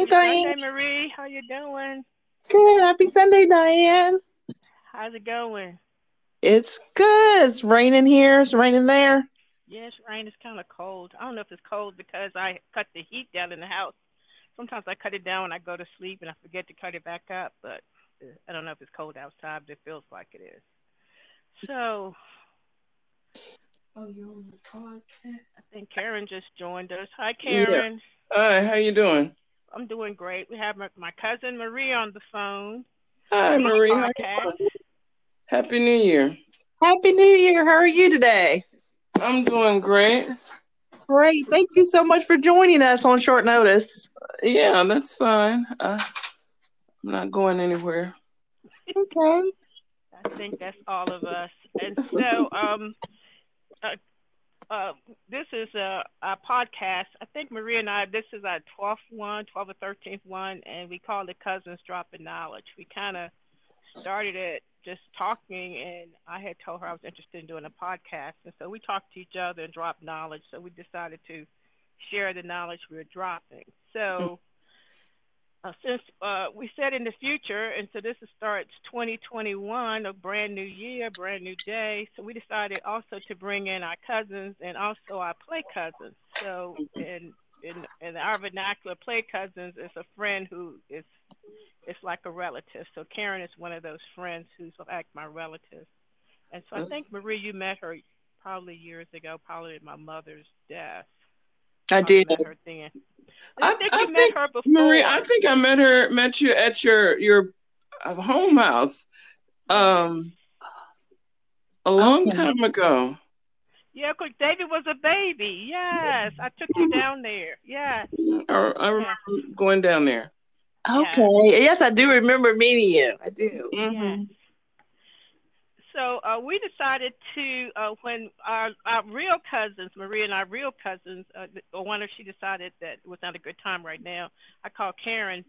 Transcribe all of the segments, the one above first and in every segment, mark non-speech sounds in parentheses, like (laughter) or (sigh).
Hey, Diane. Sunday, Marie. How you doing? Good. Happy Sunday, Diane. How's it going? It's good. It's raining here. It's raining there. Yes, rain is kind of cold. I don't know if it's cold because I cut the heat down in the house. Sometimes I cut it down when I go to sleep and I forget to cut it back up, but uh, I don't know if it's cold outside, but it feels like it is. So. Oh, you're on the podcast. I think Karen just joined us. Hi, Karen. Yeah. Hi, how you doing? I'm doing great. We have my, my cousin Marie on the phone. Hi, Marie. Happy New Year. Happy New Year. How are you today? I'm doing great. Great. Thank you so much for joining us on short notice. Yeah, that's fine. Uh, I'm not going anywhere. Okay. I think that's all of us. And so, um, uh, uh, this is a, a, podcast. I think Maria and I, this is our 12th one, 12th or 13th one, and we call it Cousins Dropping Knowledge. We kind of started it just talking, and I had told her I was interested in doing a podcast. And so we talked to each other and dropped knowledge. So we decided to share the knowledge we were dropping. So uh, since uh, we said in the future, and so this starts 2021, a brand new year, brand new day. So we decided also to bring in our cousins and also our play cousins. So in in, in our vernacular, play cousins is a friend who is it's like a relative. So Karen is one of those friends who's like my relative. And so I think Marie, you met her probably years ago, probably at my mother's death. I did. Met her. I, I think I you think, met her before. Marie, I think I met her, met you at your your uh, home house, um, a long Okay. time ago. Yeah, because David was a baby. Yes, I took you down there. Yes. I, I remember going down there. Okay. Yes, I do remember meeting you. I do. Mhm. So uh, we decided to uh, when our, our real cousins, Maria and our real cousins, uh, one of she decided that it was not a good time right now. I called Karen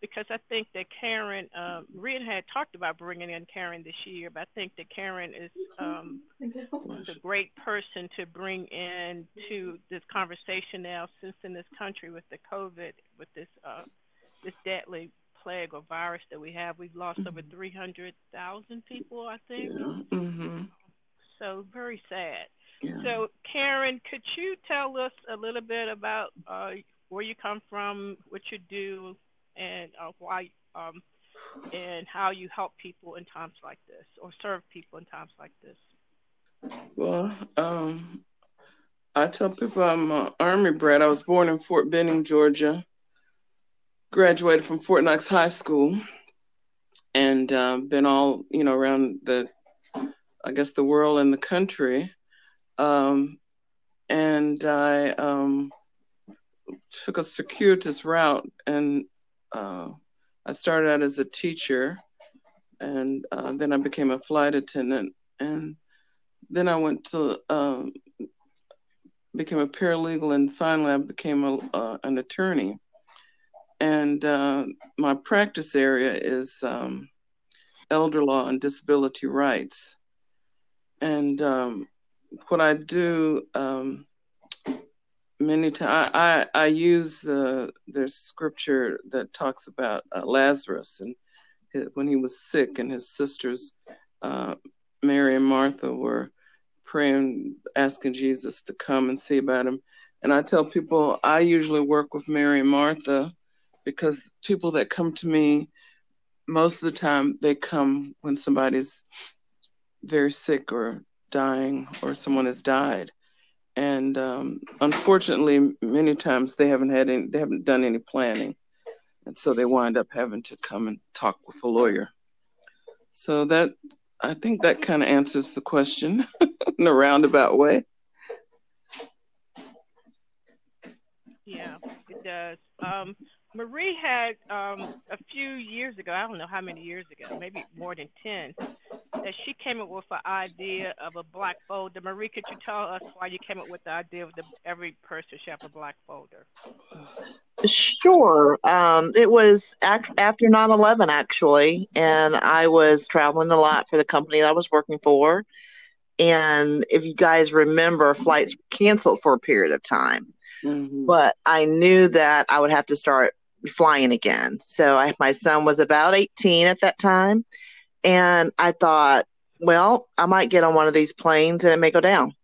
because I think that Karen, uh, Maria had talked about bringing in Karen this year, but I think that Karen is um, a great person to bring in to this conversation now, since in this country with the COVID, with this uh, this deadly plague or virus that we have, we've lost over 300,000 people, I think. hmm So very sad. Yeah. So Karen, could you tell us a little bit about uh, where you come from, what you do, and uh, why, um, and how you help people in times like this, or serve people in times like this? Well, um, I tell people I'm uh, Army bred. I was born in Fort Benning, Georgia. Graduated from Fort Knox High School, and uh, been all you know around the, I guess the world and the country. Um, and I um, took a circuitous route, and uh, I started out as a teacher, and uh, then I became a flight attendant, and then I went to um, became a paralegal, and finally I became a, uh, an attorney. And uh, my practice area is um, elder law and disability rights. And um, what I do um, many times, I, I, I use the there's scripture that talks about uh, Lazarus and hi- when he was sick, and his sisters, uh, Mary and Martha, were praying, asking Jesus to come and see about him. And I tell people I usually work with Mary and Martha because people that come to me, most of the time, they come when somebody's very sick or dying or someone has died. And um, unfortunately, many times they haven't had any, they haven't done any planning, and so they wind up having to come and talk with a lawyer. So that I think that kind of answers the question (laughs) in a roundabout way. Yeah, it does. Um, Marie had um, a few years ago, I don't know how many years ago, maybe more than 10, that she came up with an idea of a black folder. Marie, could you tell us why you came up with the idea of the, every person should have a black folder? Sure. Um, it was ac- after 9 11, actually, and I was traveling a lot for the company that I was working for. And if you guys remember, flights were canceled for a period of time. Mhm. But I knew that I would have to start flying again. So I, my son was about 18 at that time. And I thought, well, I might get on one of these planes and it may go down.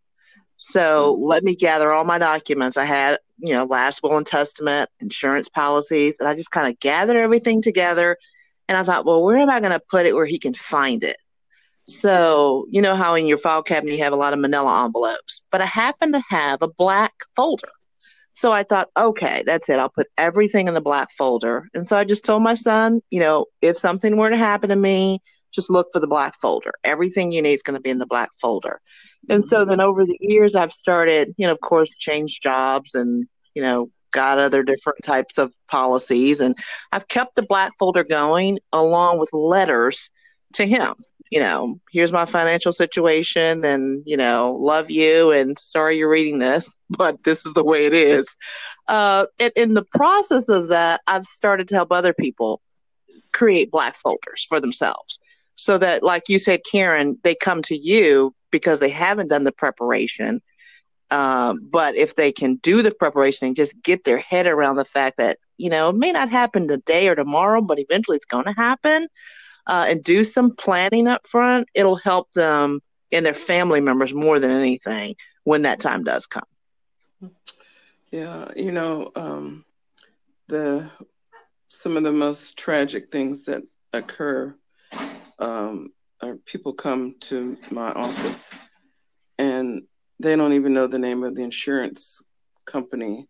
So mm-hmm. let me gather all my documents. I had, you know, last will and testament, insurance policies, and I just kind of gathered everything together. And I thought, well, where am I going to put it where he can find it? So, you know how in your file cabinet you have a lot of manila envelopes, but I happen to have a black folder. So I thought, okay, that's it. I'll put everything in the black folder. And so I just told my son, you know, if something were to happen to me, just look for the black folder. Everything you need is going to be in the black folder. And so mm-hmm. then over the years, I've started, you know, of course, changed jobs and, you know, got other different types of policies. And I've kept the black folder going along with letters to him. You know, here's my financial situation and, you know, love you and sorry you're reading this, (laughs) but this is the way it is. Uh, and in the process of that, I've started to help other people create black folders for themselves so that like you said karen they come to you because they haven't done the preparation um, but if they can do the preparation and just get their head around the fact that you know it may not happen today or tomorrow but eventually it's going to happen uh, and do some planning up front it'll help them and their family members more than anything when that time does come yeah you know um, the some of the most tragic things that occur um, people come to my office and they don't even know the name of the insurance company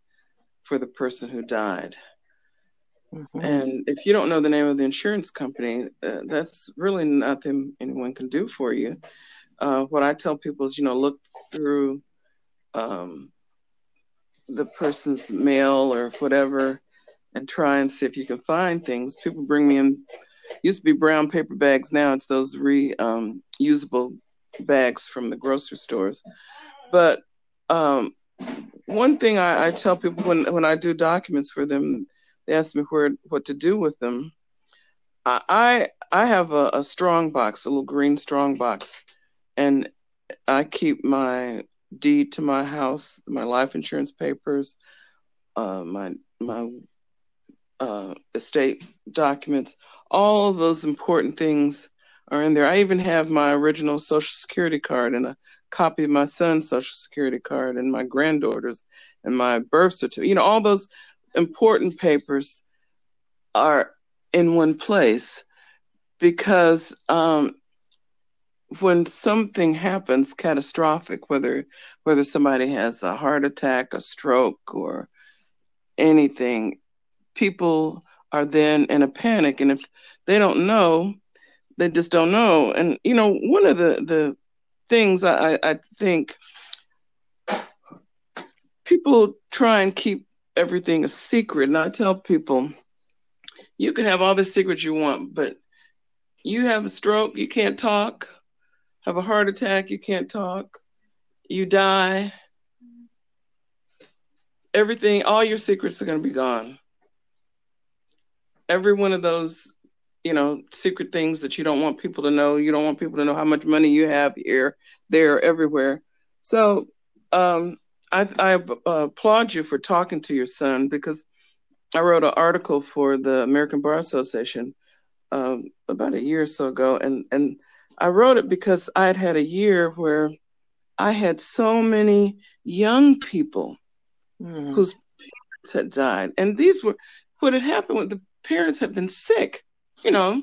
for the person who died. Mm-hmm. And if you don't know the name of the insurance company, uh, that's really nothing anyone can do for you. Uh, what I tell people is, you know, look through um, the person's mail or whatever and try and see if you can find things. People bring me in used to be brown paper bags. Now it's those reusable um, bags from the grocery stores. But um, one thing I, I, tell people when when I do documents for them, they ask me where what to do with them. I I have a, a strong box, a little green strong box, and I keep my deed to my house, my life insurance papers, uh, my my uh, estate documents. All of those important things are in there. I even have my original Social Security card and a copy of my son's Social Security card and my granddaughter's and my birth certificate. You know, all those important papers are in one place because um, when something happens catastrophic, whether whether somebody has a heart attack, a stroke, or anything, people are then in a panic. And if they don't know they just don't know. And you know one of the the things i i think people try and keep everything a secret and i tell people you can have all the secrets you want but you have a stroke you can't talk have a heart attack you can't talk you die everything all your secrets are going to be gone every one of those, you know, secret things that you don't want people to know. You don't want people to know how much money you have here, there, everywhere. So um, I, I uh, applaud you for talking to your son because I wrote an article for the American Bar Association um, about a year or so ago, and and I wrote it because I had had a year where I had so many young people mm. whose parents had died, and these were what had happened with the parents had been sick, you know,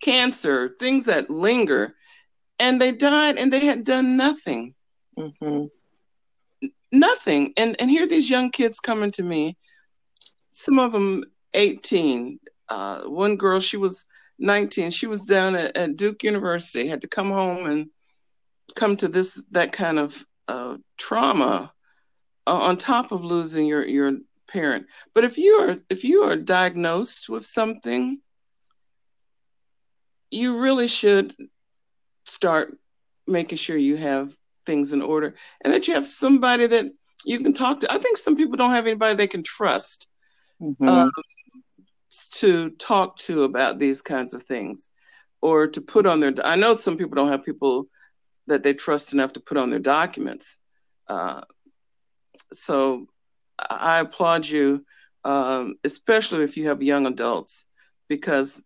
cancer, things that linger, and they died and they had done nothing. Mm-hmm. Nothing. And and here these young kids coming to me, some of them 18. Uh, one girl, she was 19. She was down at, at, Duke University, had to come home and come to this that kind of uh, trauma uh, on top of losing your your parent. But if you are if you are diagnosed with something, you really should start making sure you have things in order and that you have somebody that you can talk to. I think some people don't have anybody they can trust mm-hmm. um, to talk to about these kinds of things or to put on their. I know some people don't have people that they trust enough to put on their documents. Uh, so I applaud you um, especially if you have young adults, because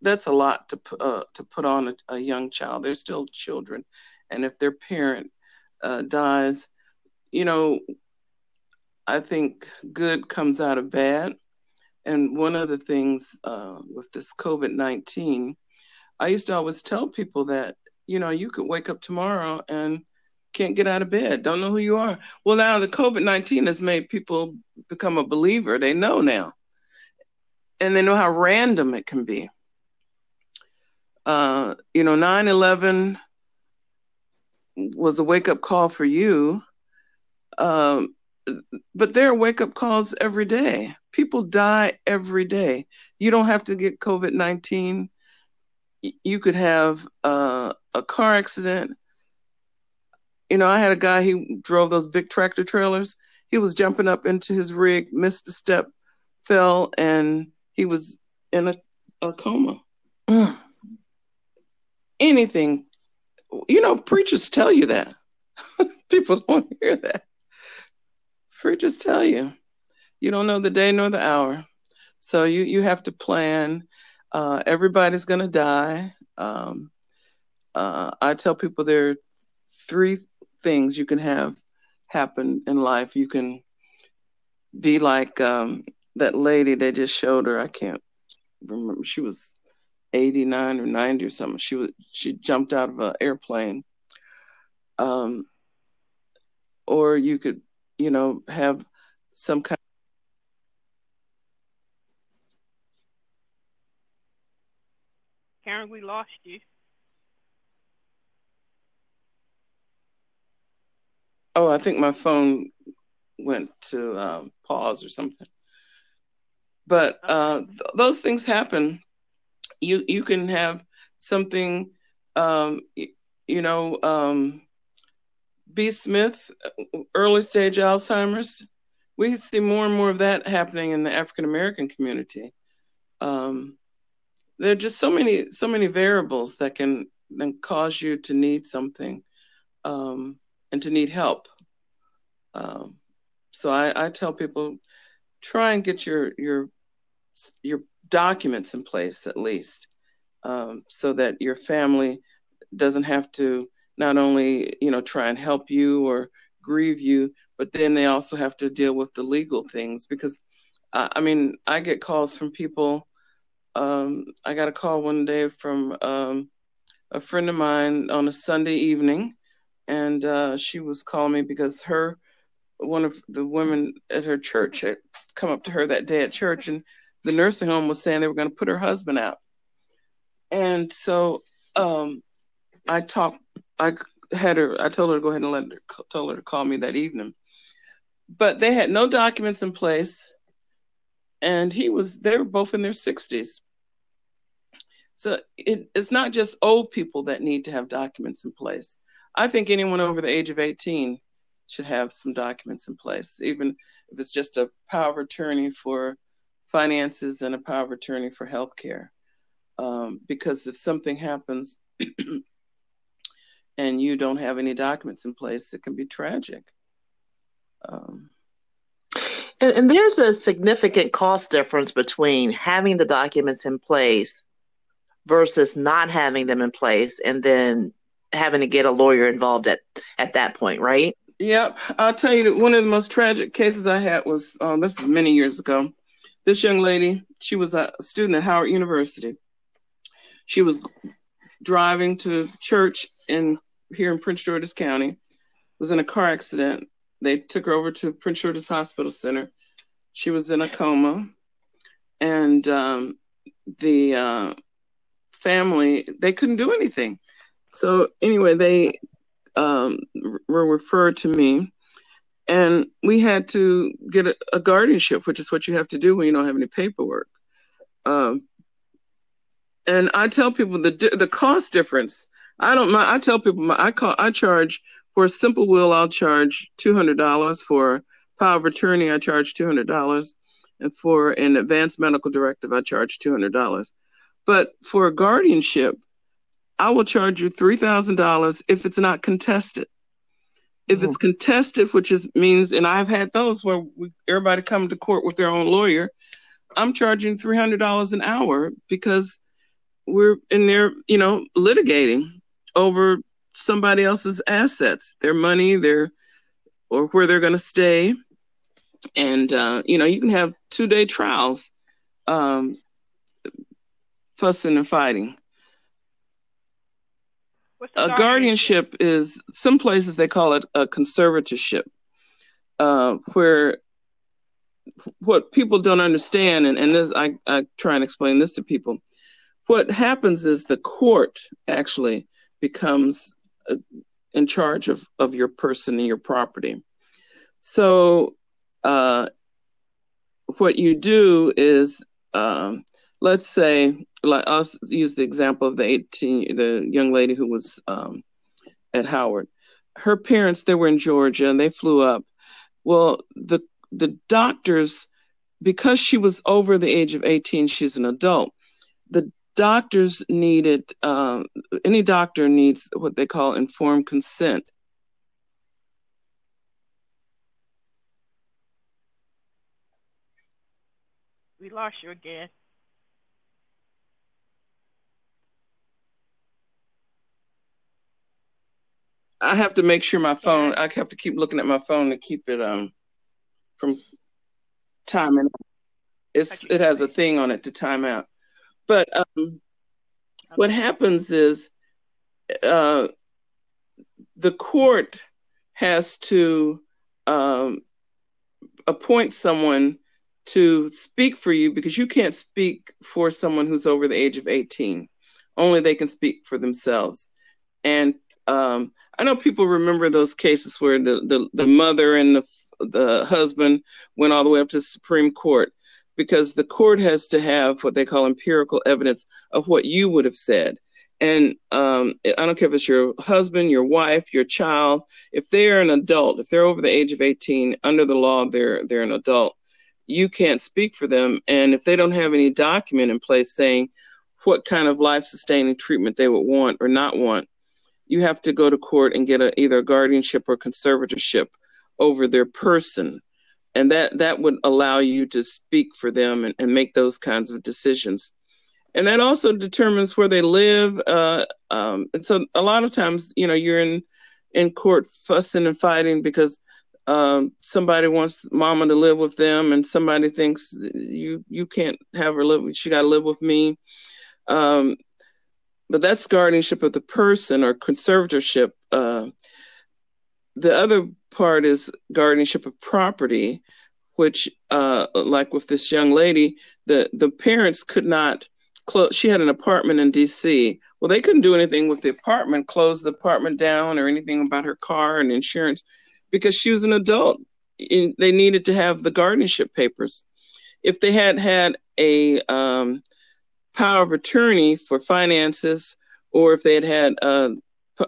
that's a lot to uh, to put on a, a, young child. They're still children, and if their parent uh, dies, you know, I think good comes out of bad. And one of the things uh, with this COVID nineteen, I used to always tell people that you know you could wake up tomorrow and can't get out of bed, don't know who you are. Well, now the COVID 19 has made people become a believer. They know now. And they know how random it can be. Uh, you know, 9 11 was a wake up call for you. Um, but there are wake up calls every day. People die every day. You don't have to get COVID 19. You could have uh, a car accident you know, I had a guy, he drove those big tractor trailers. He was jumping up into his rig, missed a step, fell, and he was in a, a coma. (clears throat) Anything, you know, preachers tell you that. (laughs) People don't hear that. Preachers tell you. You don't know the day nor the hour. So you, you have to plan. Uh, everybody's going to die. Um, uh, I tell people there are three things you can have happen in life. You can be like um, that lady they just showed her. I can't remember. She was 89 or 90 or something. She was she jumped out of an airplane. Um, or you could, you know, have some kind. Karen, we lost you. Oh, I think my phone went to um, pause or something. But uh, th- those things happen. You you can have something, um, you, know, um, B. Smith, early stage Alzheimer's. We see more and more of that happening in the African American community. Um, there are just so many so many variables that can then cause you to need something. Um, and to need help. Um, so I, I, tell people, try and get your your your documents in place at least, um, so that your family doesn't have to not only you know try and help you or grieve you, but then they also have to deal with the legal things because uh, I mean I get calls from people. Um, I got a call one day from um, a friend of mine on a Sunday evening and uh, she was calling me because her one of the women at her church had come up to her that day at church, and the nursing home was saying they were going to put her husband out. And so um, I talked. I had her. I told her to go ahead and let her. Told her to call me that evening. But they had no documents in place, and he was. They were both in their sixties. So it, it's not just old people that need to have documents in place. I think anyone over the age of 18 should have some documents in place, even if it's just a power of attorney for finances and a power of attorney for healthcare. Um, because if something happens (clears throat) and you don't have any documents in place, it can be tragic. Um, and, and there's a significant cost difference between having the documents in place versus not having them in place and then having to get a lawyer involved at at that point, right? Yep, I'll tell you that one of the most tragic cases I had was um, this is many years ago. This young lady, she was a student at Howard University. She was driving to church in here in Prince George's County. Was in a car accident. They took her over to Prince George's Hospital Center. She was in a coma, and um, the uh, family they couldn't do anything. So anyway, they um, were referred to me, and we had to get a, a, guardianship, which is what you have to do when you don't have any paperwork. Um, and I tell people the the cost difference. I don't. I tell people I call I charge for a simple will. I'll charge two hundred dollars for power of attorney. I charge two hundred dollars, and for an advanced medical directive, I charge two hundred dollars. But for a guardianship, I will charge you $3,000 if it's not contested. If it's contested, which is means, and I've had those where we, everybody come to court with their own lawyer, I'm charging three hundred dollars an hour because we're in there, you know, litigating over somebody else's assets, their money, their or where they're going to stay, and uh, you know, you can have two day trials, um, fussing and fighting. A guardianship is some places they call it a conservatorship, uh, where what people don't understand, and, and this, I, I try and explain this to people. What happens is the court actually becomes uh, in charge of, of your person and your property. So, uh, what you do is, um, let's say, like I'll use the example of the 18, the young lady who was um, at Howard. Her parents, they were in Georgia and they flew up. Well, the the doctors, because she was over the age of 18, she's an adult. The doctors needed, uh, any doctor needs what they call informed consent. We lost you again. I have to make sure my phone. I have to keep looking at my phone to keep it um from timing. It's it has a thing on it to time out. But um, what happens is uh, the court has to um, appoint someone to speak for you because you can't speak for someone who's over the age of 18. Only they can speak for themselves. And um, I know people remember those cases where the, the, the mother and the the husband went all the way up to the Supreme Court because the court has to have what they call empirical evidence of what you would have said. And um, I don't care if it's your husband, your wife, your child. If they're an adult, if they're over the age of 18, under the law, they're they're an adult. You can't speak for them, and if they don't have any document in place saying what kind of life-sustaining treatment they would want or not want, you have to go to court and get a, either a guardianship or conservatorship over their person. And that that would allow you to speak for them and, and make those kinds of decisions. And that also determines where they live uh, um, and so a lot of times you know you're in in court fussing and fighting because um, somebody wants mama to live with them and somebody thinks you you can't have her live she got to live with me. Um, but that's guardianship of the person or conservatorship uh, the other part is guardianship of property, which, uh, like with this young lady, the the parents could not close. She had an apartment in D.C. Well, they couldn't do anything with the apartment, close the apartment down, or anything about her car and insurance, because she was an adult. In, they needed to have the guardianship papers. If they had had a um, power of attorney for finances, or if they had had uh,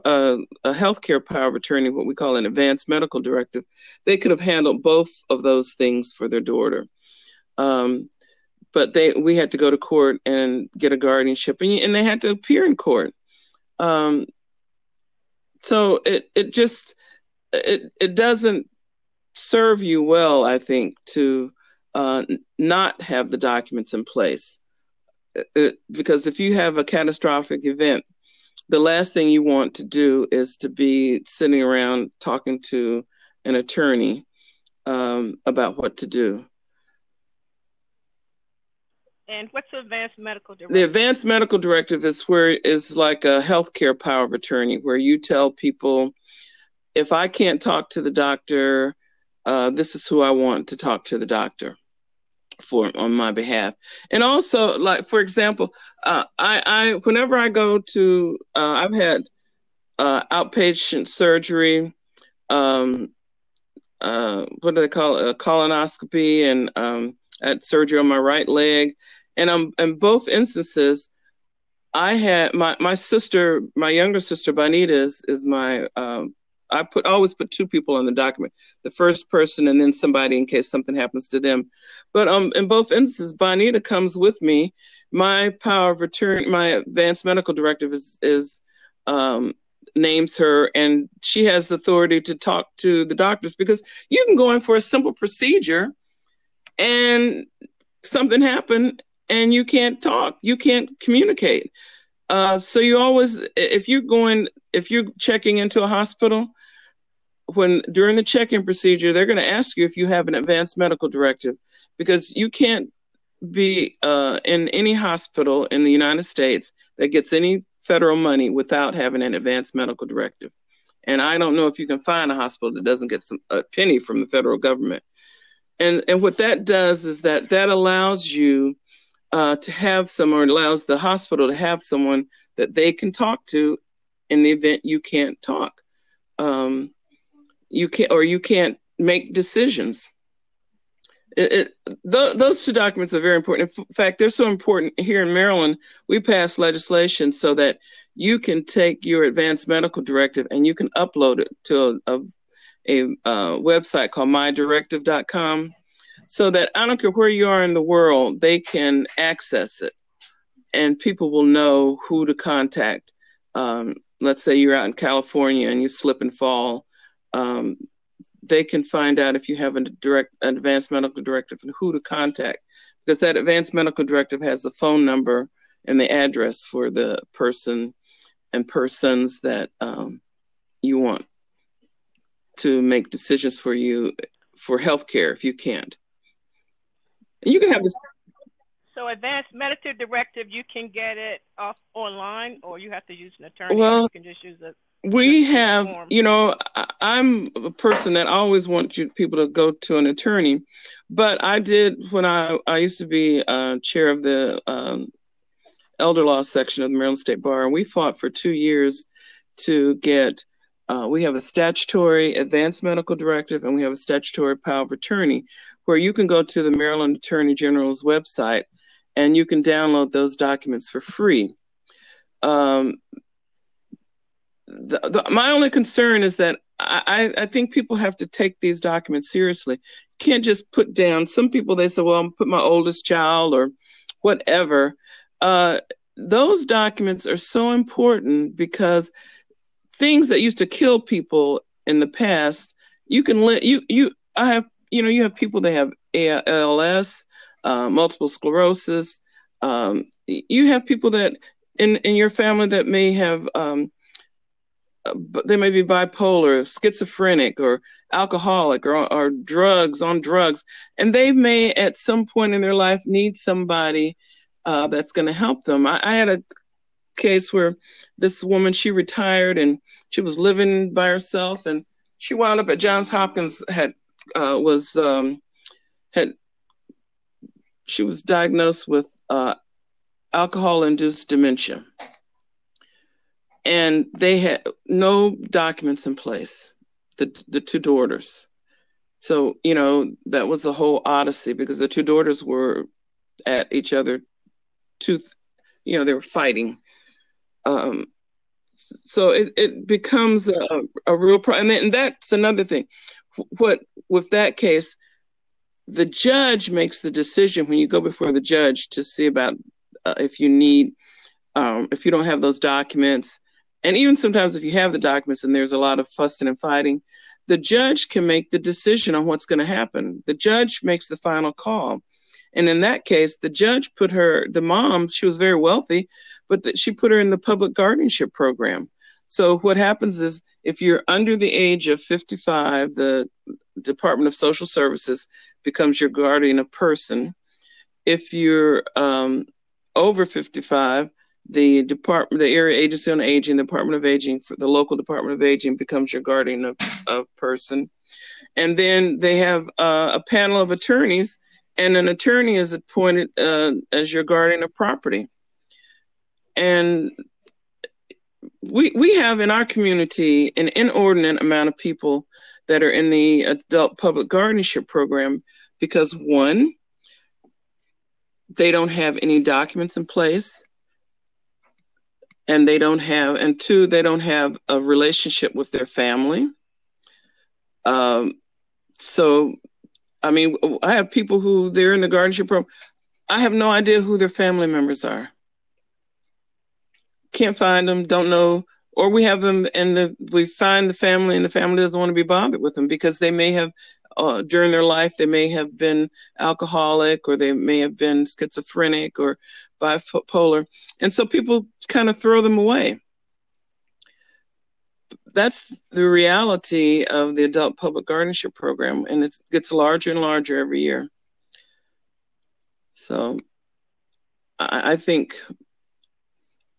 a, a healthcare power of attorney, what we call an advanced medical directive, they could have handled both of those things for their daughter. Um, but they we had to go to court and get a guardianship, and, and they had to appear in court. Um, so it it just it it doesn't serve you well, I think, to uh, not have the documents in place. It, uh, because if you have a catastrophic event the last thing you want to do is to be sitting around talking to an attorney um, about what to do. And what's the advanced medical directive? The advanced medical directive is where is like a healthcare power of attorney, where you tell people, if I can't talk to the doctor, uh, this is who I want to talk to the doctor for on my behalf. And also like for example uh, i i whenever i go to uh, i've had uh, outpatient surgery um uh what do they call it? A colonoscopy and um had surgery on my right leg. And um in both instances i had my my sister my younger sister bonita is, is my um I put always put two people on the document, the first person and then somebody in case something happens to them. But um, in both instances, Bonita comes with me. My power of return, my advanced medical directive is is um, names her and she has authority to talk to the doctors because you can go in for a simple procedure and something happened and you can't talk you can't communicate uh, so you always if you're going if you're checking into a hospital when during the check-in procedure they're going to ask you if you have an advanced medical directive because you can't be uh, in any hospital in the united states that gets any federal money without having an advanced medical directive. And I don't know if you can find a hospital that doesn't get some a penny from the federal government. And and what that does is that that allows you uh, to have someone, allows the hospital to have someone that they can talk to in the event you can't talk. Um, you can't or you can't make decisions. It, it, th- those two documents are very important. In fact, they're so important here in Maryland. We passed legislation so that you can take your advanced medical directive and you can upload it to a, a, a uh, website called mydirective.com so that I don't care where you are in the world, they can access it and people will know who to contact. Um, let's say you're out in California and you slip and fall. Um, they can find out if you have a direct an advanced medical directive and who to contact because that advanced medical directive has the phone number and the address for the person and persons that um, you want to make decisions for you for healthcare if you can't. You can have this. So, advanced medical directive, you can get it off online, or you have to use an attorney. Well, you can just use it we have you know i'm a person that always wants you, people to go to an attorney but i did when i i used to be uh, chair of the um, elder law section of the maryland state bar and we fought for two years to get uh, we have a statutory advanced medical directive and we have a statutory power of attorney where you can go to the maryland attorney general's website and you can download those documents for free um, the, the, my only concern is that I, I think people have to take these documents seriously. can't just put down. Some people they say, "Well, I'm put my oldest child or whatever." Uh, those documents are so important because things that used to kill people in the past, you can let you you. I have you know you have people that have ALS, uh, multiple sclerosis. Um, you have people that in in your family that may have um, they may be bipolar, schizophrenic, or alcoholic, or, or drugs on drugs, and they may at some point in their life need somebody uh, that's going to help them. I, I, had a case where this woman she retired and she was living by herself, and she wound up at Johns Hopkins. had uh, was um, had she was diagnosed with uh, alcohol-induced dementia. And they had no documents in place the the two daughters. So you know that was a whole odyssey because the two daughters were at each other tooth you know they were fighting. Um so it, it becomes a, a real problem and, and that's another thing what with that case the judge makes the decision when you go before the judge to see about uh, if you need um, if you don't have those documents and even sometimes if you have the documents and there's a lot of fussing and fighting, the judge can make the decision on what's going to happen. The judge makes the final call. And in that case, the judge put her, the mom, she was very wealthy, but the, she put her in the public guardianship program. So what happens is if you're under the age of 55, the Department of Social Services becomes your guardian of person. If you're um, over 55, the department, the area agency on aging, the Department of Aging, the local Department of Aging becomes your guardian of, of person, and then they have uh, a panel of attorneys, and an attorney is appointed uh, as your guardian of property. And we we have in our community an inordinate amount of people that are in the adult public guardianship program because one, they don't have any documents in place and they don't have and two they don't have a relationship with their family. Um, so i mean i have people who they're in the guardianship program. I have no idea who their family members are can't find them don't know. Or we have them and the, we find the family and the family doesn't want to be bothered with them because they may have uh, during their life they may have been alcoholic or they may have been schizophrenic or bipolar. And so people kind of throw them away. That's the reality of the adult public guardianship program and it gets larger and larger every year. So I, I think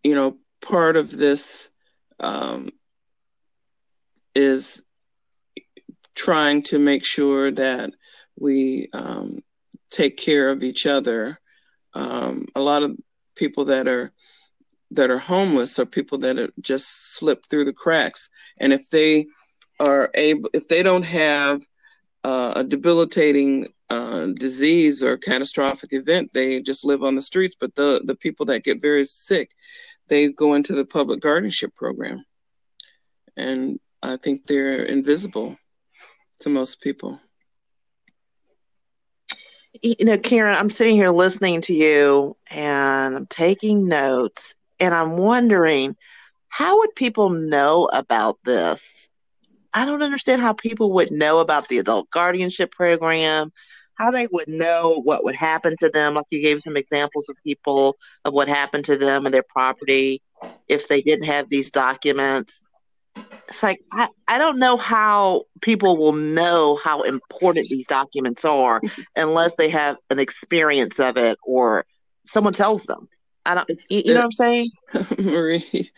you know part of this um, is trying to make sure that we um, take care of each other. Um, a lot of people that are that are homeless are people that are just slip through the cracks, and if they are able, if they don't have uh, a debilitating uh, disease or catastrophic event, they just live on the streets. But the the people that get very sick, they go into the public guardianship program. And I think they're invisible to most people. You know, Karen, I'm sitting here listening to you and I'm taking notes and I'm wondering how would people know about this? I don't understand how people would know about the adult guardianship program, how they would know what would happen to them. Like you gave some examples of people of what happened to them and their property if they didn't have these documents. It's like I, I don't know how people will know how important these documents are (laughs) unless they have an experience of it or someone tells them. I don't you, you know what I'm saying? (laughs) Marie,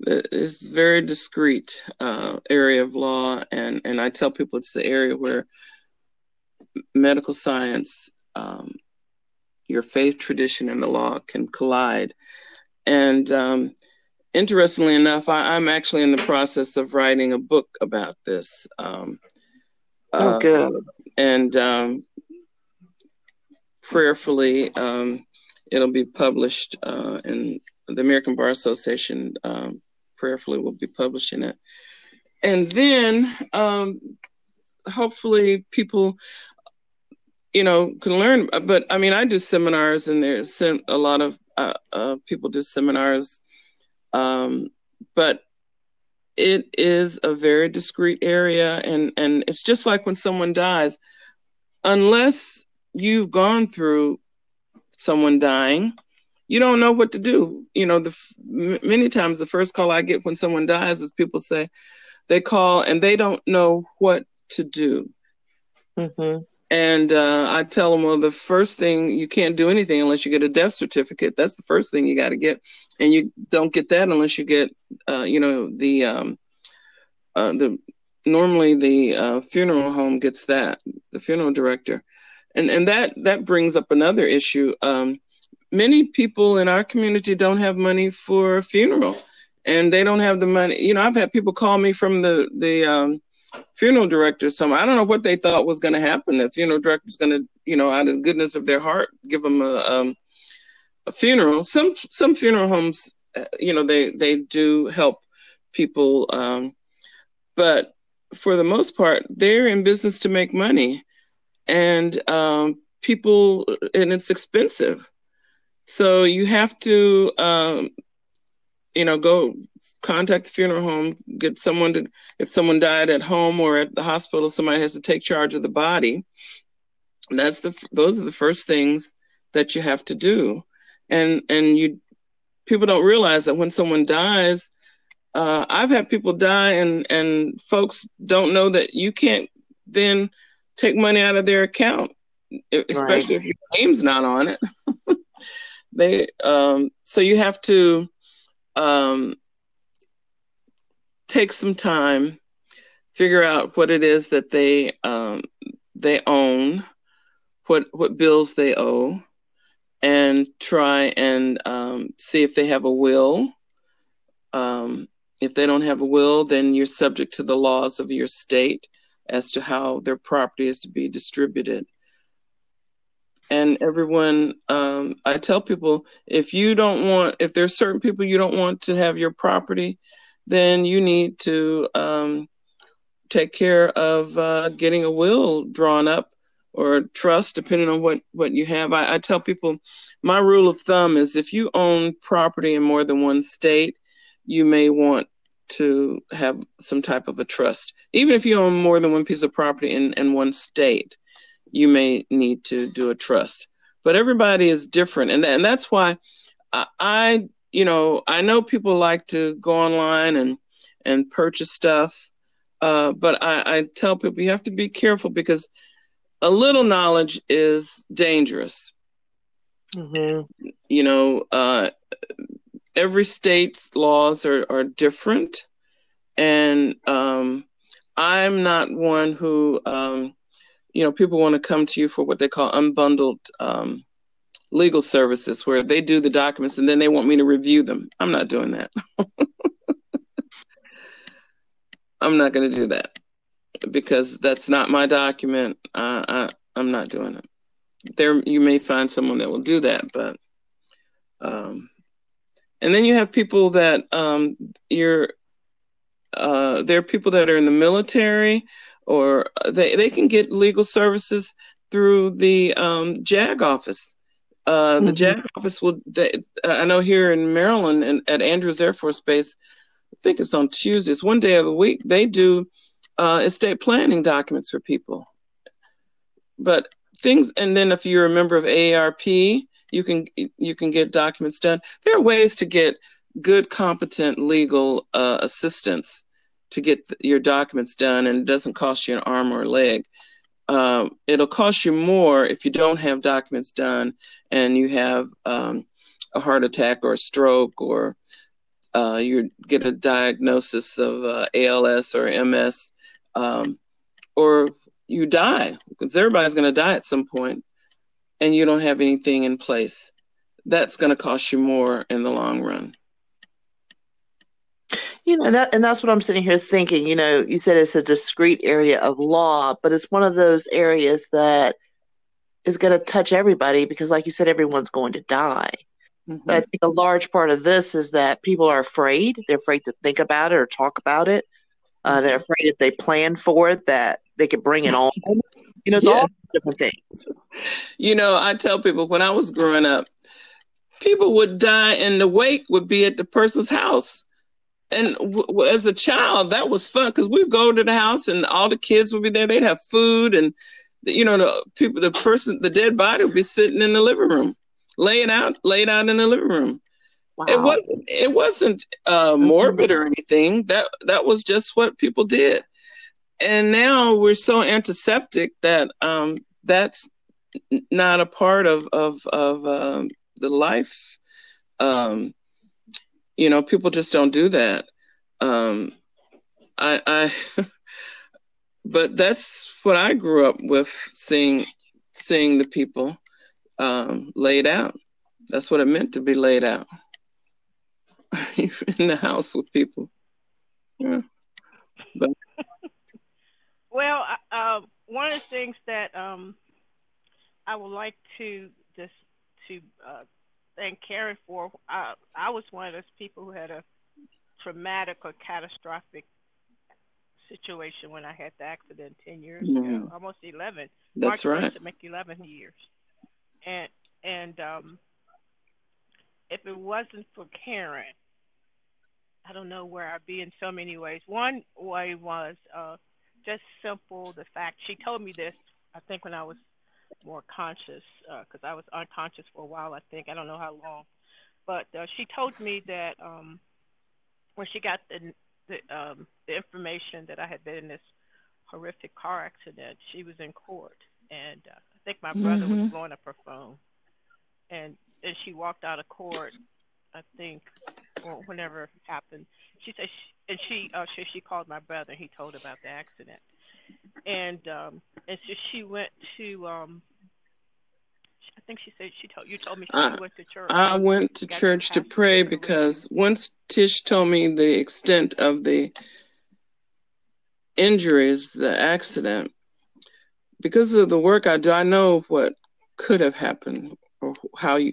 it's very discreet uh, area of law and, and I tell people it's the area where medical science, um, your faith tradition, and the law can collide. And um, interestingly enough, I, am actually in the process of writing a book about this. Um, oh, uh, good. and um, prayerfully, um, it'll be published uh, in the American Bar Association. Um, prayerfully, will be publishing it. And then um, hopefully people you know can learn but i mean i do seminars and there's a lot of uh, uh, people do seminars um, but it is a very discreet area and and it's just like when someone dies unless you've gone through someone dying you don't know what to do you know the many times the first call i get when someone dies is people say they call and they don't know what to do mm-hmm. And uh, I tell them, well, the first thing you can't do anything unless you get a death certificate. That's the first thing you got to get, and you don't get that unless you get, uh, you know, the um, uh, the normally the uh, funeral home gets that, the funeral director, and and that that brings up another issue. Um, many people in our community don't have money for a funeral, and they don't have the money. You know, I've had people call me from the the um, funeral director some i don't know what they thought was going to happen. The funeral director's going to you know out of the goodness of their heart give them a, um, a funeral. Some some funeral homes uh, you know they they do help people um, but for the most part they're in business to make money. And um, people and it's expensive. So you have to um, you know go contact the funeral home, get someone to, if someone died at home or at the hospital, somebody has to take charge of the body. That's the, those are the first things that you have to do. And, and you, people don't realize that when someone dies, uh, I've had people die and, and folks don't know that you can't then take money out of their account, especially right. if your name's not on it. (laughs) they, um, so you have to, um, take some time, figure out what it is that they um, they own, what what bills they owe, and try and um, see if they have a will. Um, if they don't have a will, then you're subject to the laws of your state as to how their property is to be distributed. And everyone, um, I tell people, if you don't want, if there's certain people you don't want to have your property, then you need to um, take care of uh, getting a will drawn up or trust, depending on what, what you have. I, I tell people my rule of thumb is if you own property in more than one state, you may want to have some type of a trust. Even if you own more than one piece of property in, in one state, you may need to do a trust. But everybody is different. And, and that's why I, I, you know, I know people like to go online and, and purchase stuff. Uh, but I, I tell people you have to be careful because a little knowledge is dangerous. Mm-hmm. You know, uh, every state's laws are, are different. And um, I'm not one who, um, you know, people want to come to you for what they call unbundled um, legal services, where they do the documents and then they want me to review them. I'm not doing that. (laughs) I'm not going to do that because that's not my document. Uh, I, I'm not doing it. There, you may find someone that will do that, but um, and then you have people that um, you're uh, there are people that are in the military or they, they can get legal services through the um, JAG office. Uh, the mm-hmm. JAG office will, they, I know here in Maryland and at Andrews Air Force Base, I think it's on Tuesdays, one day of the week, they do uh, estate planning documents for people. But things, and then if you're a member of AARP, you can you can get documents done. There are ways to get good, competent legal uh, assistance to get your documents done, and it doesn't cost you an arm or a leg. Um, it'll cost you more if you don't have documents done and you have um, a heart attack or a stroke or uh, you get a diagnosis of uh, ALS or MS, um, or you die because everybody's going to die at some point and you don't have anything in place, that's going to cost you more in the long run. You know, and, that, and that's what I'm sitting here thinking. You know, you said it's a discrete area of law, but it's one of those areas that is going to touch everybody because, like you said, everyone's going to die. Mm-hmm. But I think a large part of this is that people are afraid. They're afraid to think about it or talk about it. Uh, they're mm-hmm. afraid if they plan for it that they could bring it on. You know, it's yeah. all different things. You know, I tell people when I was growing up, people would die and the wake would be at the person's house. And w- as a child, that was fun because we'd go to the house and all the kids would be there. They'd have food and, you know, the people, the person, the dead body would be sitting in the living room, laying out, laid out in the living room. Wow. It wasn't. It wasn't uh, morbid or anything. That that was just what people did and now we're so antiseptic that um, that's not a part of of of um, the life. Um, you know, people just don't do that. Um, I, I (laughs) but that's what I grew up with seeing seeing the people um, laid out. That's what it meant to be laid out (laughs) in the house with people. Yeah. But (laughs) well, uh, one of the things that um, I would like to just to uh, thank Karen for, uh, I was one of those people who had a traumatic or catastrophic situation when I had the accident 10 years mm. ago, mm-hmm. almost 11. That's March right. To make 11 years. And, and um, if it wasn't for Karen, I don't know where I'd be in so many ways. One way was uh, just simple the fact she told me this i think when i was more conscious because uh, i was unconscious for a while i think. I don't know how long. But uh, she told me that um when she got the the, um, the information that i had been in this horrific car accident she was in court. And uh, i think my brother mm-hmm. was blowing up her phone. And and she walked out of court i think or whenever it happened. She said she, and she uh she, she called my brother and he told about the accident and um and so she went to um I think she said she told you told me she I, went to church. I went to church to pray because once Tish told me the extent of the injuries, the accident, because of the work I do, I know what could have happened or how you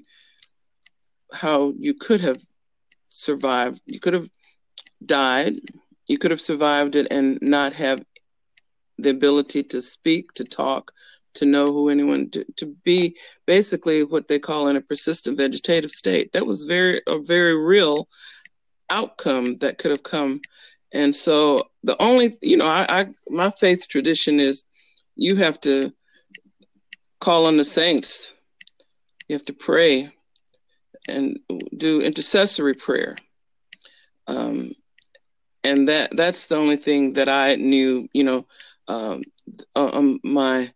how you could have survived. You could have died, you could have survived it and not have the ability to speak, to talk, to know who anyone to, to be basically what they call in a persistent vegetative state. That was very a very real outcome that could have come. And so the only, you know, I, I my faith tradition is you have to call on the saints. You have to pray and do intercessory prayer. Um, and that that's the only thing that I knew, you know, um, uh, um, my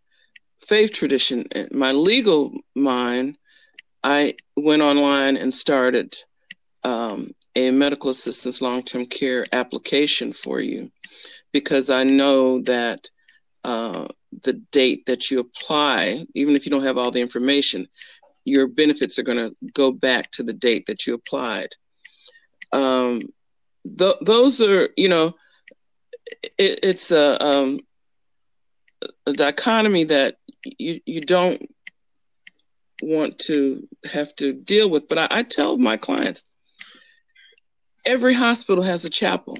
faith tradition, my legal mind, I went online and started um, a medical assistance long term care application for you because I know that uh, the date that you apply, even if you don't have all the information, your benefits are going to go back to the date that you applied. Um, th- those are, you know, it, it's a, um, a dichotomy that you, you don't want to have to deal with. But I, I tell my clients every hospital has a chapel.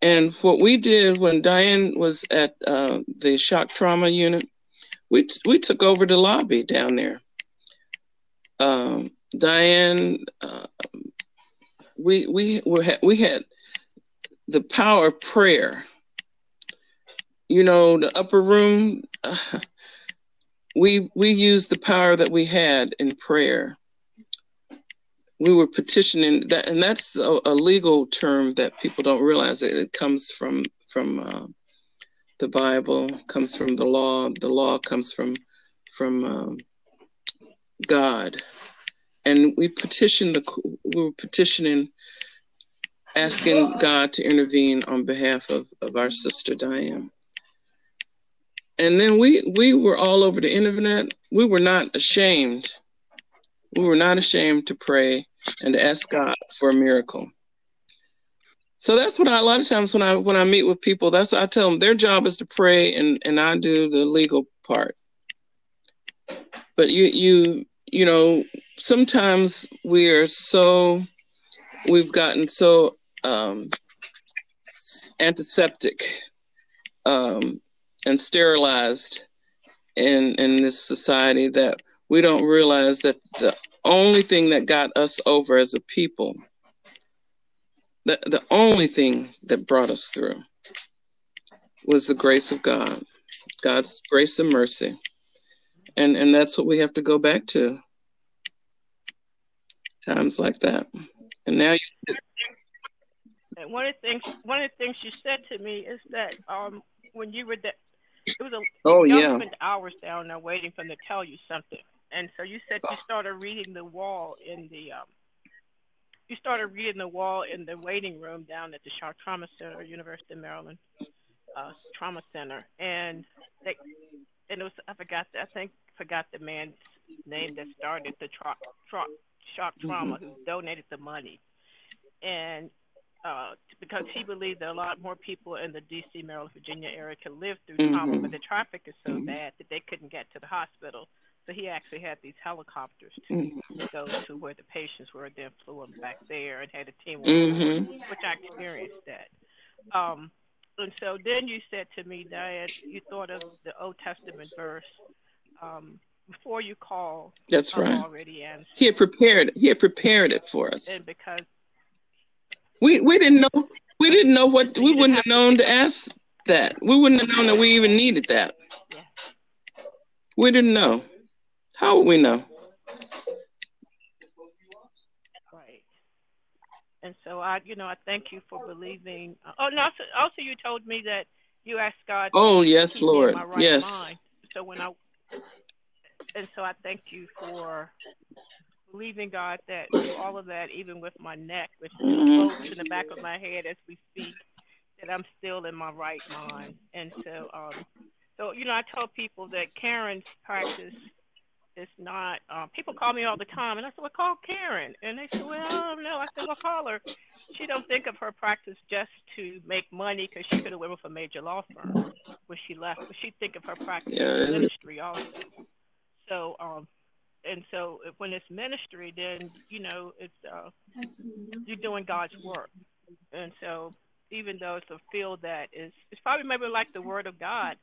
And what we did when Diane was at uh, the shock trauma unit, we, t- we took over the lobby down there. Um, Diane, uh, we we were we had the power of prayer. You know, the upper room. Uh, we we used the power that we had in prayer. We were petitioning that, and that's a, a legal term that people don't realize. It, it comes from from uh, the Bible, comes from the law. The law comes from from um, God, and we petitioned the we were petitioning, asking God to intervene on behalf of of our sister Diane and then we we were all over the internet. We were not ashamed. We were not ashamed to pray and to ask God for a miracle. So that's what I, a lot of times when I when I meet with people, that's what I tell them. Their job is to pray, and and I do the legal part. But you you you know sometimes we are so we've gotten so um, antiseptic um, and sterilized in in this society that we don't realize that the only thing that got us over as a people the, the only thing that brought us through was the grace of God, God's grace and mercy. And and that's what we have to go back to. Times like that. And now you and one of the things one of the things you said to me is that um when you were there it was a oh y'all yeah spent hours down there waiting for them to tell you something. And so you said you started reading the wall in the um you started reading the wall in the waiting room down at the Shock Trauma Center, University of Maryland uh, Trauma Center, and they and it was I forgot I think forgot the man's name that started the tra- tra- shock trauma (laughs) Mm-hmm. who donated the money, and uh, because he believed that a lot more people in the D.C., Maryland, Virginia area could live through trauma, Mhm. but the traffic is so Mhm. bad that they couldn't get to the hospital. So he actually had these helicopters to Mhm. go to where the patients were, then flew them back there and had a team, Mhm. which I experienced that. Um, and so then you said to me, Diane, you thought of the Old Testament verse, um, before you call, that's right already answered. he had prepared he had prepared it for us And because we we didn't know we didn't know what we wouldn't have have known to ask that we wouldn't have known that we even needed that Yeah. we didn't know how would we know Right. And so I, you know, I thank you for believing. Oh, and also, also you told me that you asked God. oh yes lord my right yes mind. So when I, and so I thank you for believing God that through all of that, even with my neck, which Mhm. floats in the back of my head as we speak, that I'm still in my right mind. And so, um, so you know, I tell people that Karen's practice is not. Um, people call me all the time, and I said, "Well, call Karen," and they said, "Well, no." I said, "Well, call her." She don't think of her practice just to make money because she could have went with a major law firm when she left, but she think of her practice Yeah, as ministry also. So, um, and so if- when it's ministry, then you know it's uh, you're doing God's work, and so even though it's a field that is, it's probably maybe like the Word of God.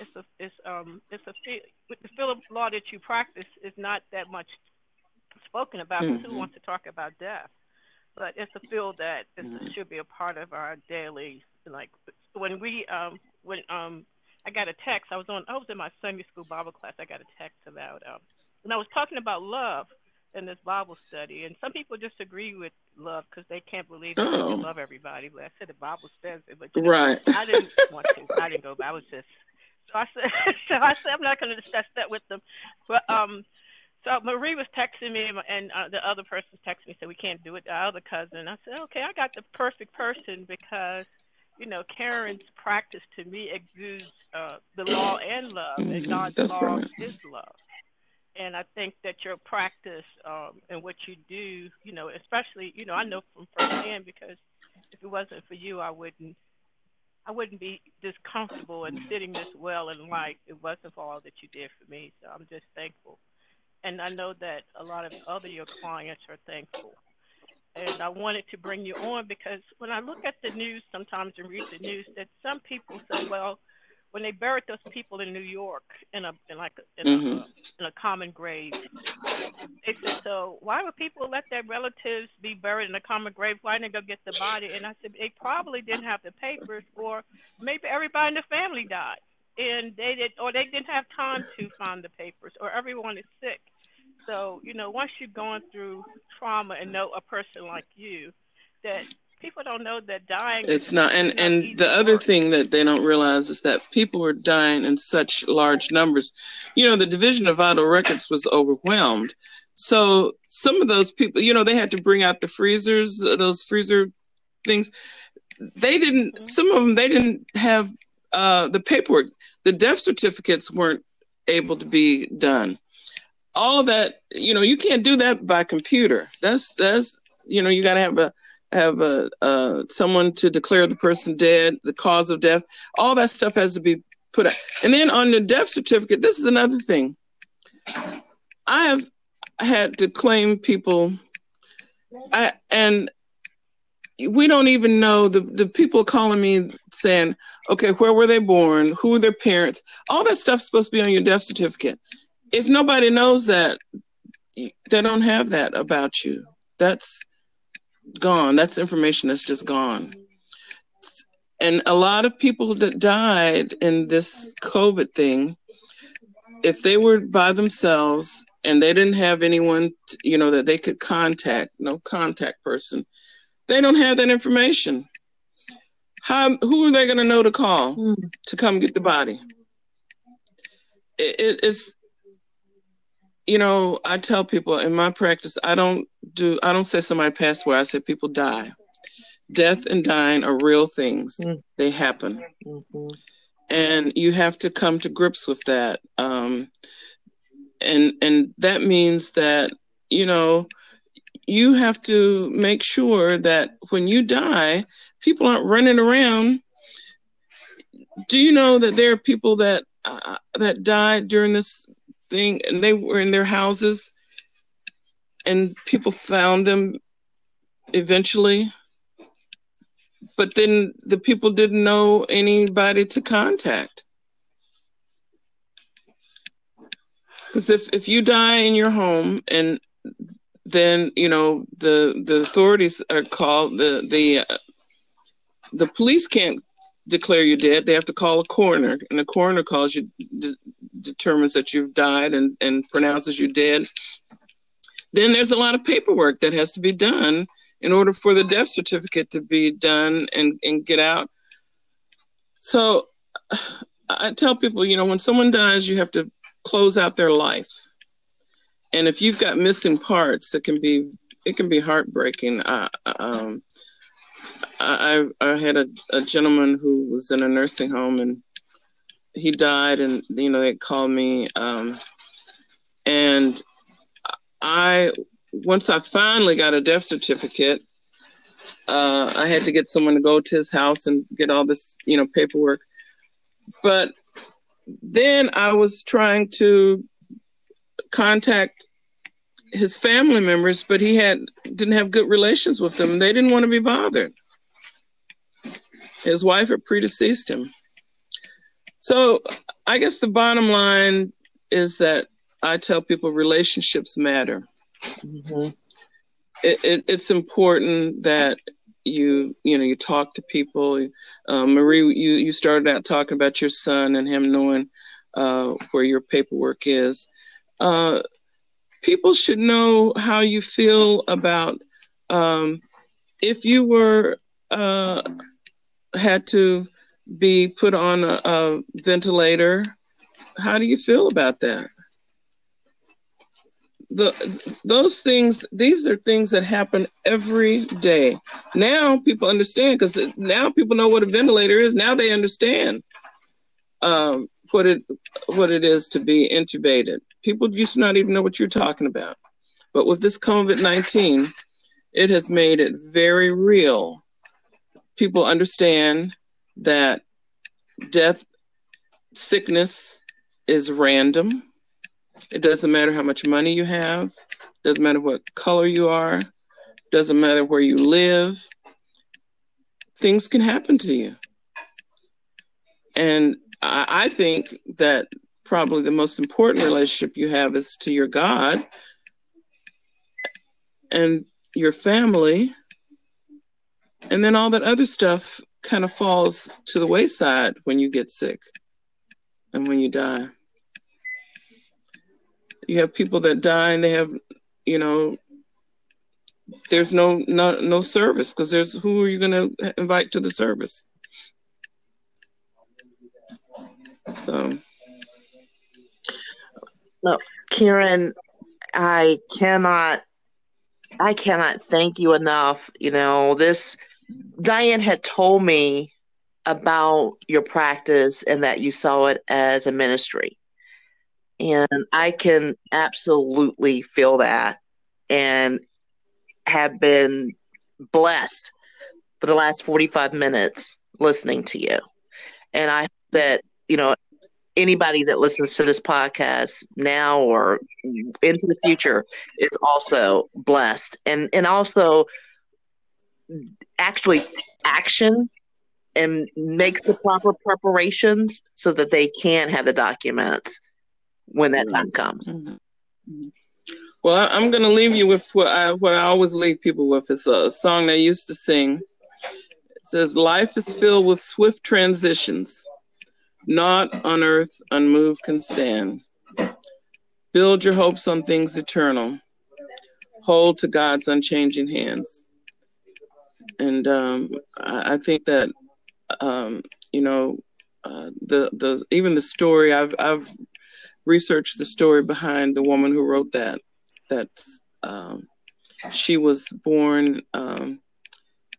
It's a, it's um, it's a field. With the field of law that you practice is not that much spoken about. Mhm. Who wants to talk about death? but it's a field that is, mm-hmm. should be a part of our daily like when we um when um I got a text. I was on I was in my Sunday school Bible class. I got a text about um and I was talking about love in this Bible study and some people disagree with love because they can't believe that oh. you love everybody. But I said the Bible says it but you know, right. I didn't want to. I didn't go but I was just so I said (laughs) so I said I'm not going to discuss that with them. But um so Marie was texting me, and uh, the other person texted me said we can't do it. The other cousin, I said, okay, I got the perfect person because, you know, Karen's practice to me exudes uh, the law and love, mm-hmm. and God's That's law right. is love. And I think that your practice um, and what you do, you know, especially, you know, I know from firsthand because if it wasn't for you, I wouldn't I wouldn't be this comfortable and sitting this well in life. It wasn't for all that you did for me. So I'm just thankful and I know that a lot of other your clients are thankful. And I wanted to bring you on because when I look at the news sometimes and read the news, that some people say, well, when they buried those people in New York in a in like a, in, mm-hmm. a, in a common grave, they said, so why would people let their relatives be buried in a common grave? Why didn't they go get the body? And I said they probably didn't have the papers, or maybe everybody in the family died and they did or they didn't have time to find the papers or everyone is sick so you know once you're going through trauma and know a person like you that people don't know that dying it's not and and the other work. thing that they don't realize is that people were dying in such large numbers you know the division of vital records was overwhelmed so some of those people you know they had to bring out the freezers those freezer things they didn't mm-hmm. some of them they didn't have uh, the paperwork, the death certificates weren't able to be done. All that, you know, you can't do that by computer. That's that's you know, you got to have a have a uh, someone to declare the person dead, the cause of death. All that stuff has to be put out. And then on the death certificate, this is another thing. I have had to claim people, I, and we don't even know the, the people calling me saying, okay, where were they born? Who were their parents? All that stuff's supposed to be on your death certificate. If nobody knows that, they don't have that about you. That's gone. That's information that's just gone. And a lot of people that died in this COVID thing, if they were by themselves and they didn't have anyone, you know, that they could contact, no contact person, they don't have that information. How who are they going to know to call mm. to come get the body? It, it, it's you know I tell people in my practice I don't do I don't say somebody passed away. I say people die. Death and dying are real things. Mm. They happen. Mm-hmm. And you have to come to grips with that. Um, and and that means that you know you have to make sure that when you die, people aren't running around. Do you know that there are people that uh, that died during this thing, and they were in their houses, and people found them eventually, but then the people didn't know anybody to contact. Because if, if you die in your home and then you know the the authorities are called the the uh, the police can't declare you dead they have to call a coroner and the coroner calls you de- determines that you've died and and pronounces you dead. Then there's a lot of paperwork that has to be done in order for the death certificate to be done and and get out. So i tell people you know when someone dies you have to close out their life. And if you've got missing parts, it can be it can be heartbreaking. I, um, I, I had a, a gentleman who was in a nursing home and he died, and you know they called me, um, and I once I finally got a death certificate, uh, I had to get someone to go to his house and get all this you know paperwork, but then I was trying to contact his family members, but he had didn't have good relations with them. They didn't want to be bothered. His wife had predeceased him. So I guess the bottom line is that I tell people relationships matter. Mm-hmm. it, it, it's important that you you know you talk to people. Um, Marie, you you started out talking about your son and him knowing uh, where your paperwork is. Uh, people should know how you feel about um, if you were uh, had to be put on a, a ventilator. How do you feel about that? the those things these are things that happen every day now people understand because now people know what a ventilator is now they understand um, what it what it is to be intubated people used to not even know what you're talking about. But with this covid-19 it has made it very real. People understand that death sickness is random. It doesn't matter how much money you have, doesn't matter what color you are, doesn't matter where you live. Things can happen to you. And I, I think that probably the most important relationship you have is to your God and your family. And then all that other stuff kind of falls to the wayside when you get sick and when you die you have people that die and they have you know there's no no, no service because there's who are you going to invite to the service so no karen i cannot i cannot thank you enough you know this diane had told me about your practice and that you saw it as a ministry and I can absolutely feel that and have been blessed for the last 45 minutes listening to you. And I that, you know, anybody that listens to this podcast now or into the future is also blessed and and also actually action and makes the proper preparations so that they can have the documents when that time comes. Mm-hmm. Well, I, am going to leave you with what I what I always leave people with. It's a song they used to sing. It says, "Life is filled with swift transitions. Not on earth unmoved can stand. Build your hopes on things eternal. Hold to God's unchanging hands." And um, I, I, think that um, you know uh, the the even the story I've I've researched the story behind the woman who wrote that. That's um, she was born. Um,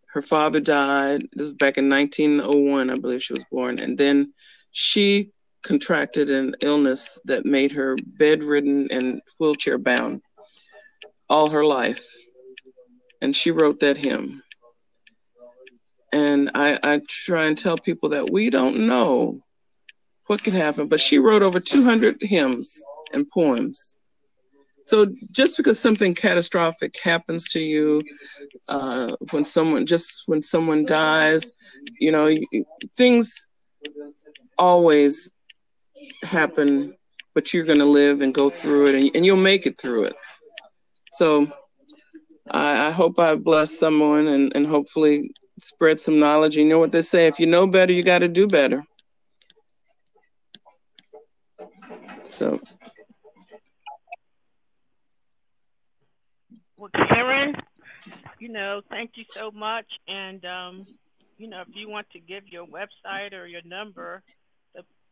her father died. This was back in 1901, I believe she was born, and then she contracted an illness that made her bedridden and wheelchair bound all her life. And she wrote that hymn. And I, I try and tell people that we don't know what could happen. But she wrote over 200 hymns and poems. So just because something catastrophic happens to you, uh, when someone just when someone dies, you know, things always happen, but you're going to live and go through it, and, and you'll make it through it. So I, I hope I bless someone and, and hopefully spread some knowledge. You know what they say: if you know better, you got to do better. So. Well, Karen, you know, thank you so much. And, um, you know, if you want to give your website or your number,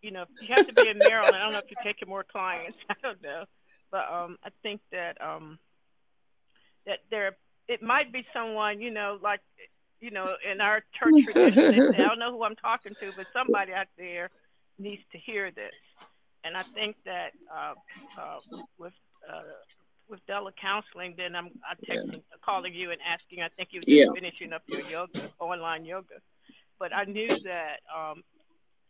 you know, you have to be in Maryland. I don't know if you're taking more clients. (laughs) I don't know. But um, I think that um, that there, it might be someone, you know, like, you know, in our church tradition, I don't know who I'm talking to, but somebody out there needs to hear this and I think that uh, uh, with uh, with Della Counseling, then I'm, I'm texting, yeah. calling you and asking. I think you were yeah. finishing up your yoga, online yoga, but I knew that um,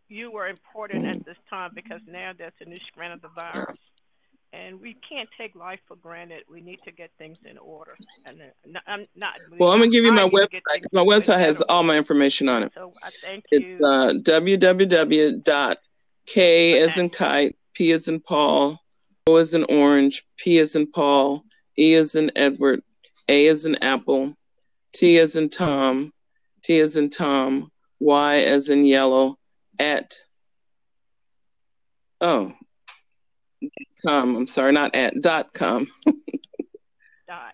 you were important at this time because now there's a new strain of the virus, and we can't take life for granted. We need to get things in order. And uh, I'm not. Well, I'm gonna give you my website. My website has all my information on it. So I thank you. It's uh, www dot K as in kite, P as in Paul, O is in orange, P is in Paul, E is in Edward, A is in apple, T is in Tom, T as in Tom, Y as in yellow, at, oh, com. I'm sorry, not at, dot com. (laughs) dot.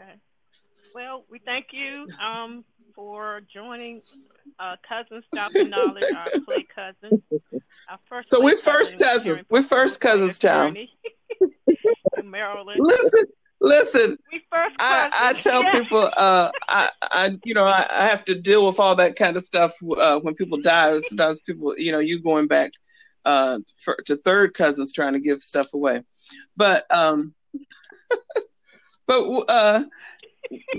Okay. Well, we thank you um, for joining uh, Cousins Dropping Knowledge, our play cousins. Our first so we're first cousins. We're first cousins, town. (laughs) Maryland. Listen, listen. We first I, I tell people, uh, I, I, you know, I, I, have to deal with all that kind of stuff uh, when people die. Sometimes people, you know, you going back uh, for, to third cousins trying to give stuff away, but um, (laughs) but uh,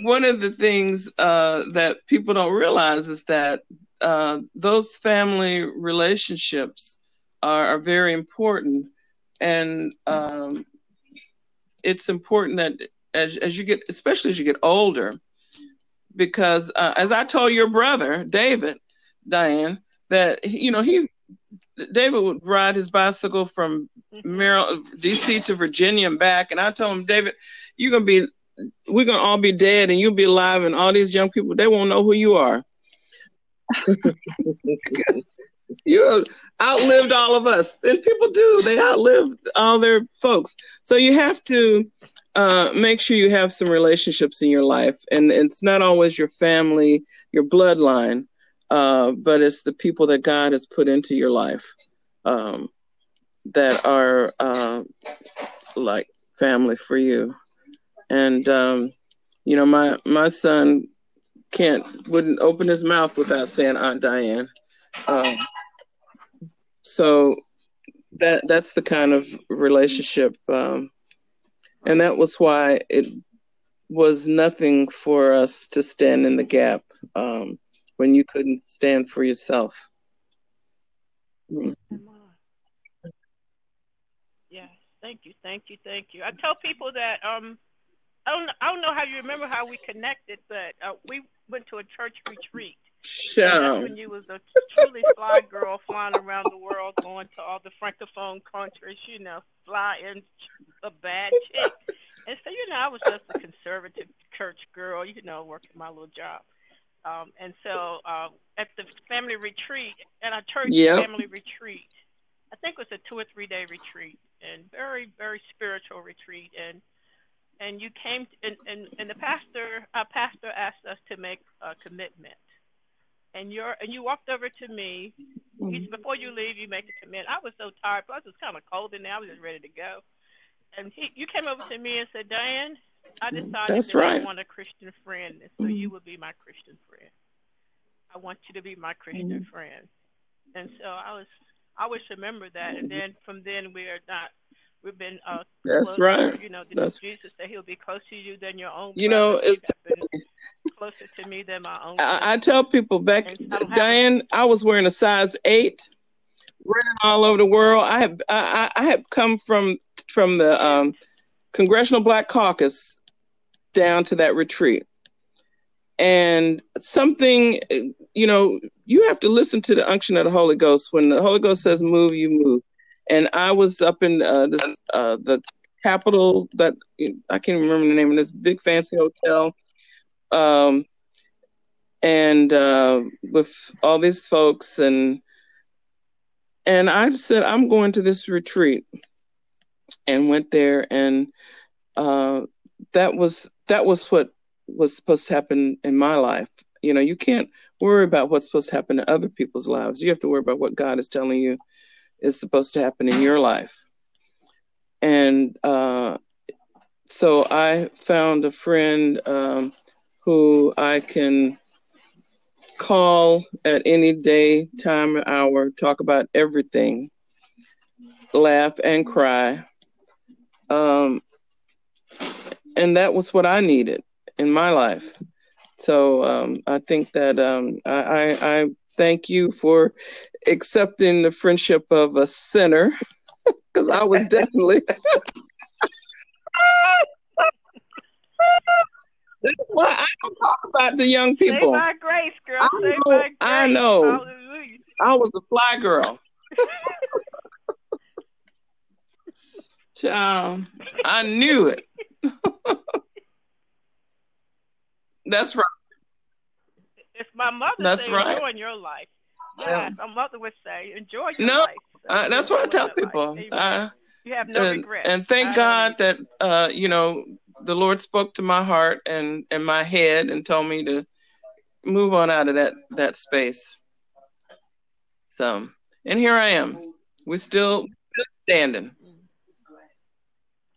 one of the things uh, that people don't realize is that uh, those family relationships are, are very important, and um, it's important that as as you get, especially as you get older, because uh, as I told your brother David, Diane, that you know he David would ride his bicycle from Maryland, DC to Virginia and back, and I told him, David, you're gonna be, we're gonna all be dead, and you'll be alive, and all these young people they won't know who you are. (laughs) you outlived all of us, and people do. They outlive all their folks. So you have to uh, make sure you have some relationships in your life, and it's not always your family, your bloodline, uh, but it's the people that God has put into your life um, that are uh, like family for you. And um, you know, my my son can't wouldn't open his mouth without saying Aunt Diane. Um, so that that's the kind of relationship, um, and that was why it was nothing for us to stand in the gap um, when you couldn't stand for yourself. Mm. Yes, thank you, thank you, thank you. I tell people that um, I don't I don't know how you remember how we connected, but uh, we went to a church retreat. Sure. when you was a truly fly girl flying around the world, going to all the francophone countries, you know, flying a bad chick. And so, you know, I was just a conservative church girl, you know, working my little job. Um, and so uh, at the family retreat, at our church yep. family retreat, I think it was a two or three day retreat, and very very spiritual retreat. And and you came and, and and the pastor our pastor asked us to make a commitment. And you're and you walked over to me. Mm-hmm. before you leave, you make a commitment. I was so tired. Plus, it was kind of cold in there. I was just ready to go. And he, you came over to me and said, Diane, I decided That's that right. I want a Christian friend, and so mm-hmm. you will be my Christian friend. I want you to be my Christian mm-hmm. friend. And so I was, I always remember that. And then from then we are not, we've been. Uh, That's closer, right. You know, That's... Jesus said He'll be closer to you than your own. You know, it's closer to me than my own. I, I tell people back, Diane, I was wearing a size eight running all over the world. I have I, I have come from from the um, Congressional Black Caucus down to that retreat. And something, you know, you have to listen to the unction of the Holy Ghost. When the Holy Ghost says move, you move. And I was up in uh, this uh, the Capitol that I can't remember the name of this big fancy hotel. Um, and uh, with all these folks and and I said I'm going to this retreat and went there and uh, that was that was what was supposed to happen in my life. You know, you can't worry about what's supposed to happen in other people's lives. You have to worry about what God is telling you is supposed to happen in your life. And uh, so I found a friend um, who I can call at any day, time, hour, talk about everything, laugh and cry. Um, and that was what I needed in my life. So um, I think that um, I, I, I, thank you for accepting the friendship of a sinner, (laughs) because I was definitely. (laughs) Well, I don't talk about the young people. Say by grace, girl. I know. Grace. I, know. I was a fly girl. (laughs) Child, I knew it. That's right. It's my mother That's say right. enjoying your life. Yes, my mother would say enjoy your No, life. Uh, that's what I tell people. Uh, you have no and, regrets. and thank I God that uh, you know the Lord spoke to my heart and and my head and told me to move on out of that that space. So, and here I am. We're still, still standing.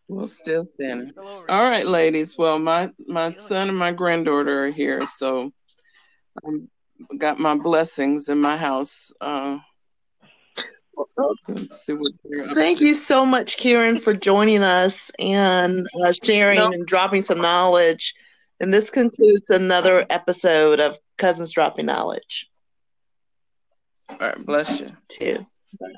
We're still standing. All right, ladies. Well, my my son and my granddaughter are here, so I got my blessings in my house. Uh, let's see what Thank you so much, Karen, for joining us and uh, sharing No. and dropping some knowledge. And this concludes another episode of Cousins Dropping Knowledge, All right, bless you. too. Bye.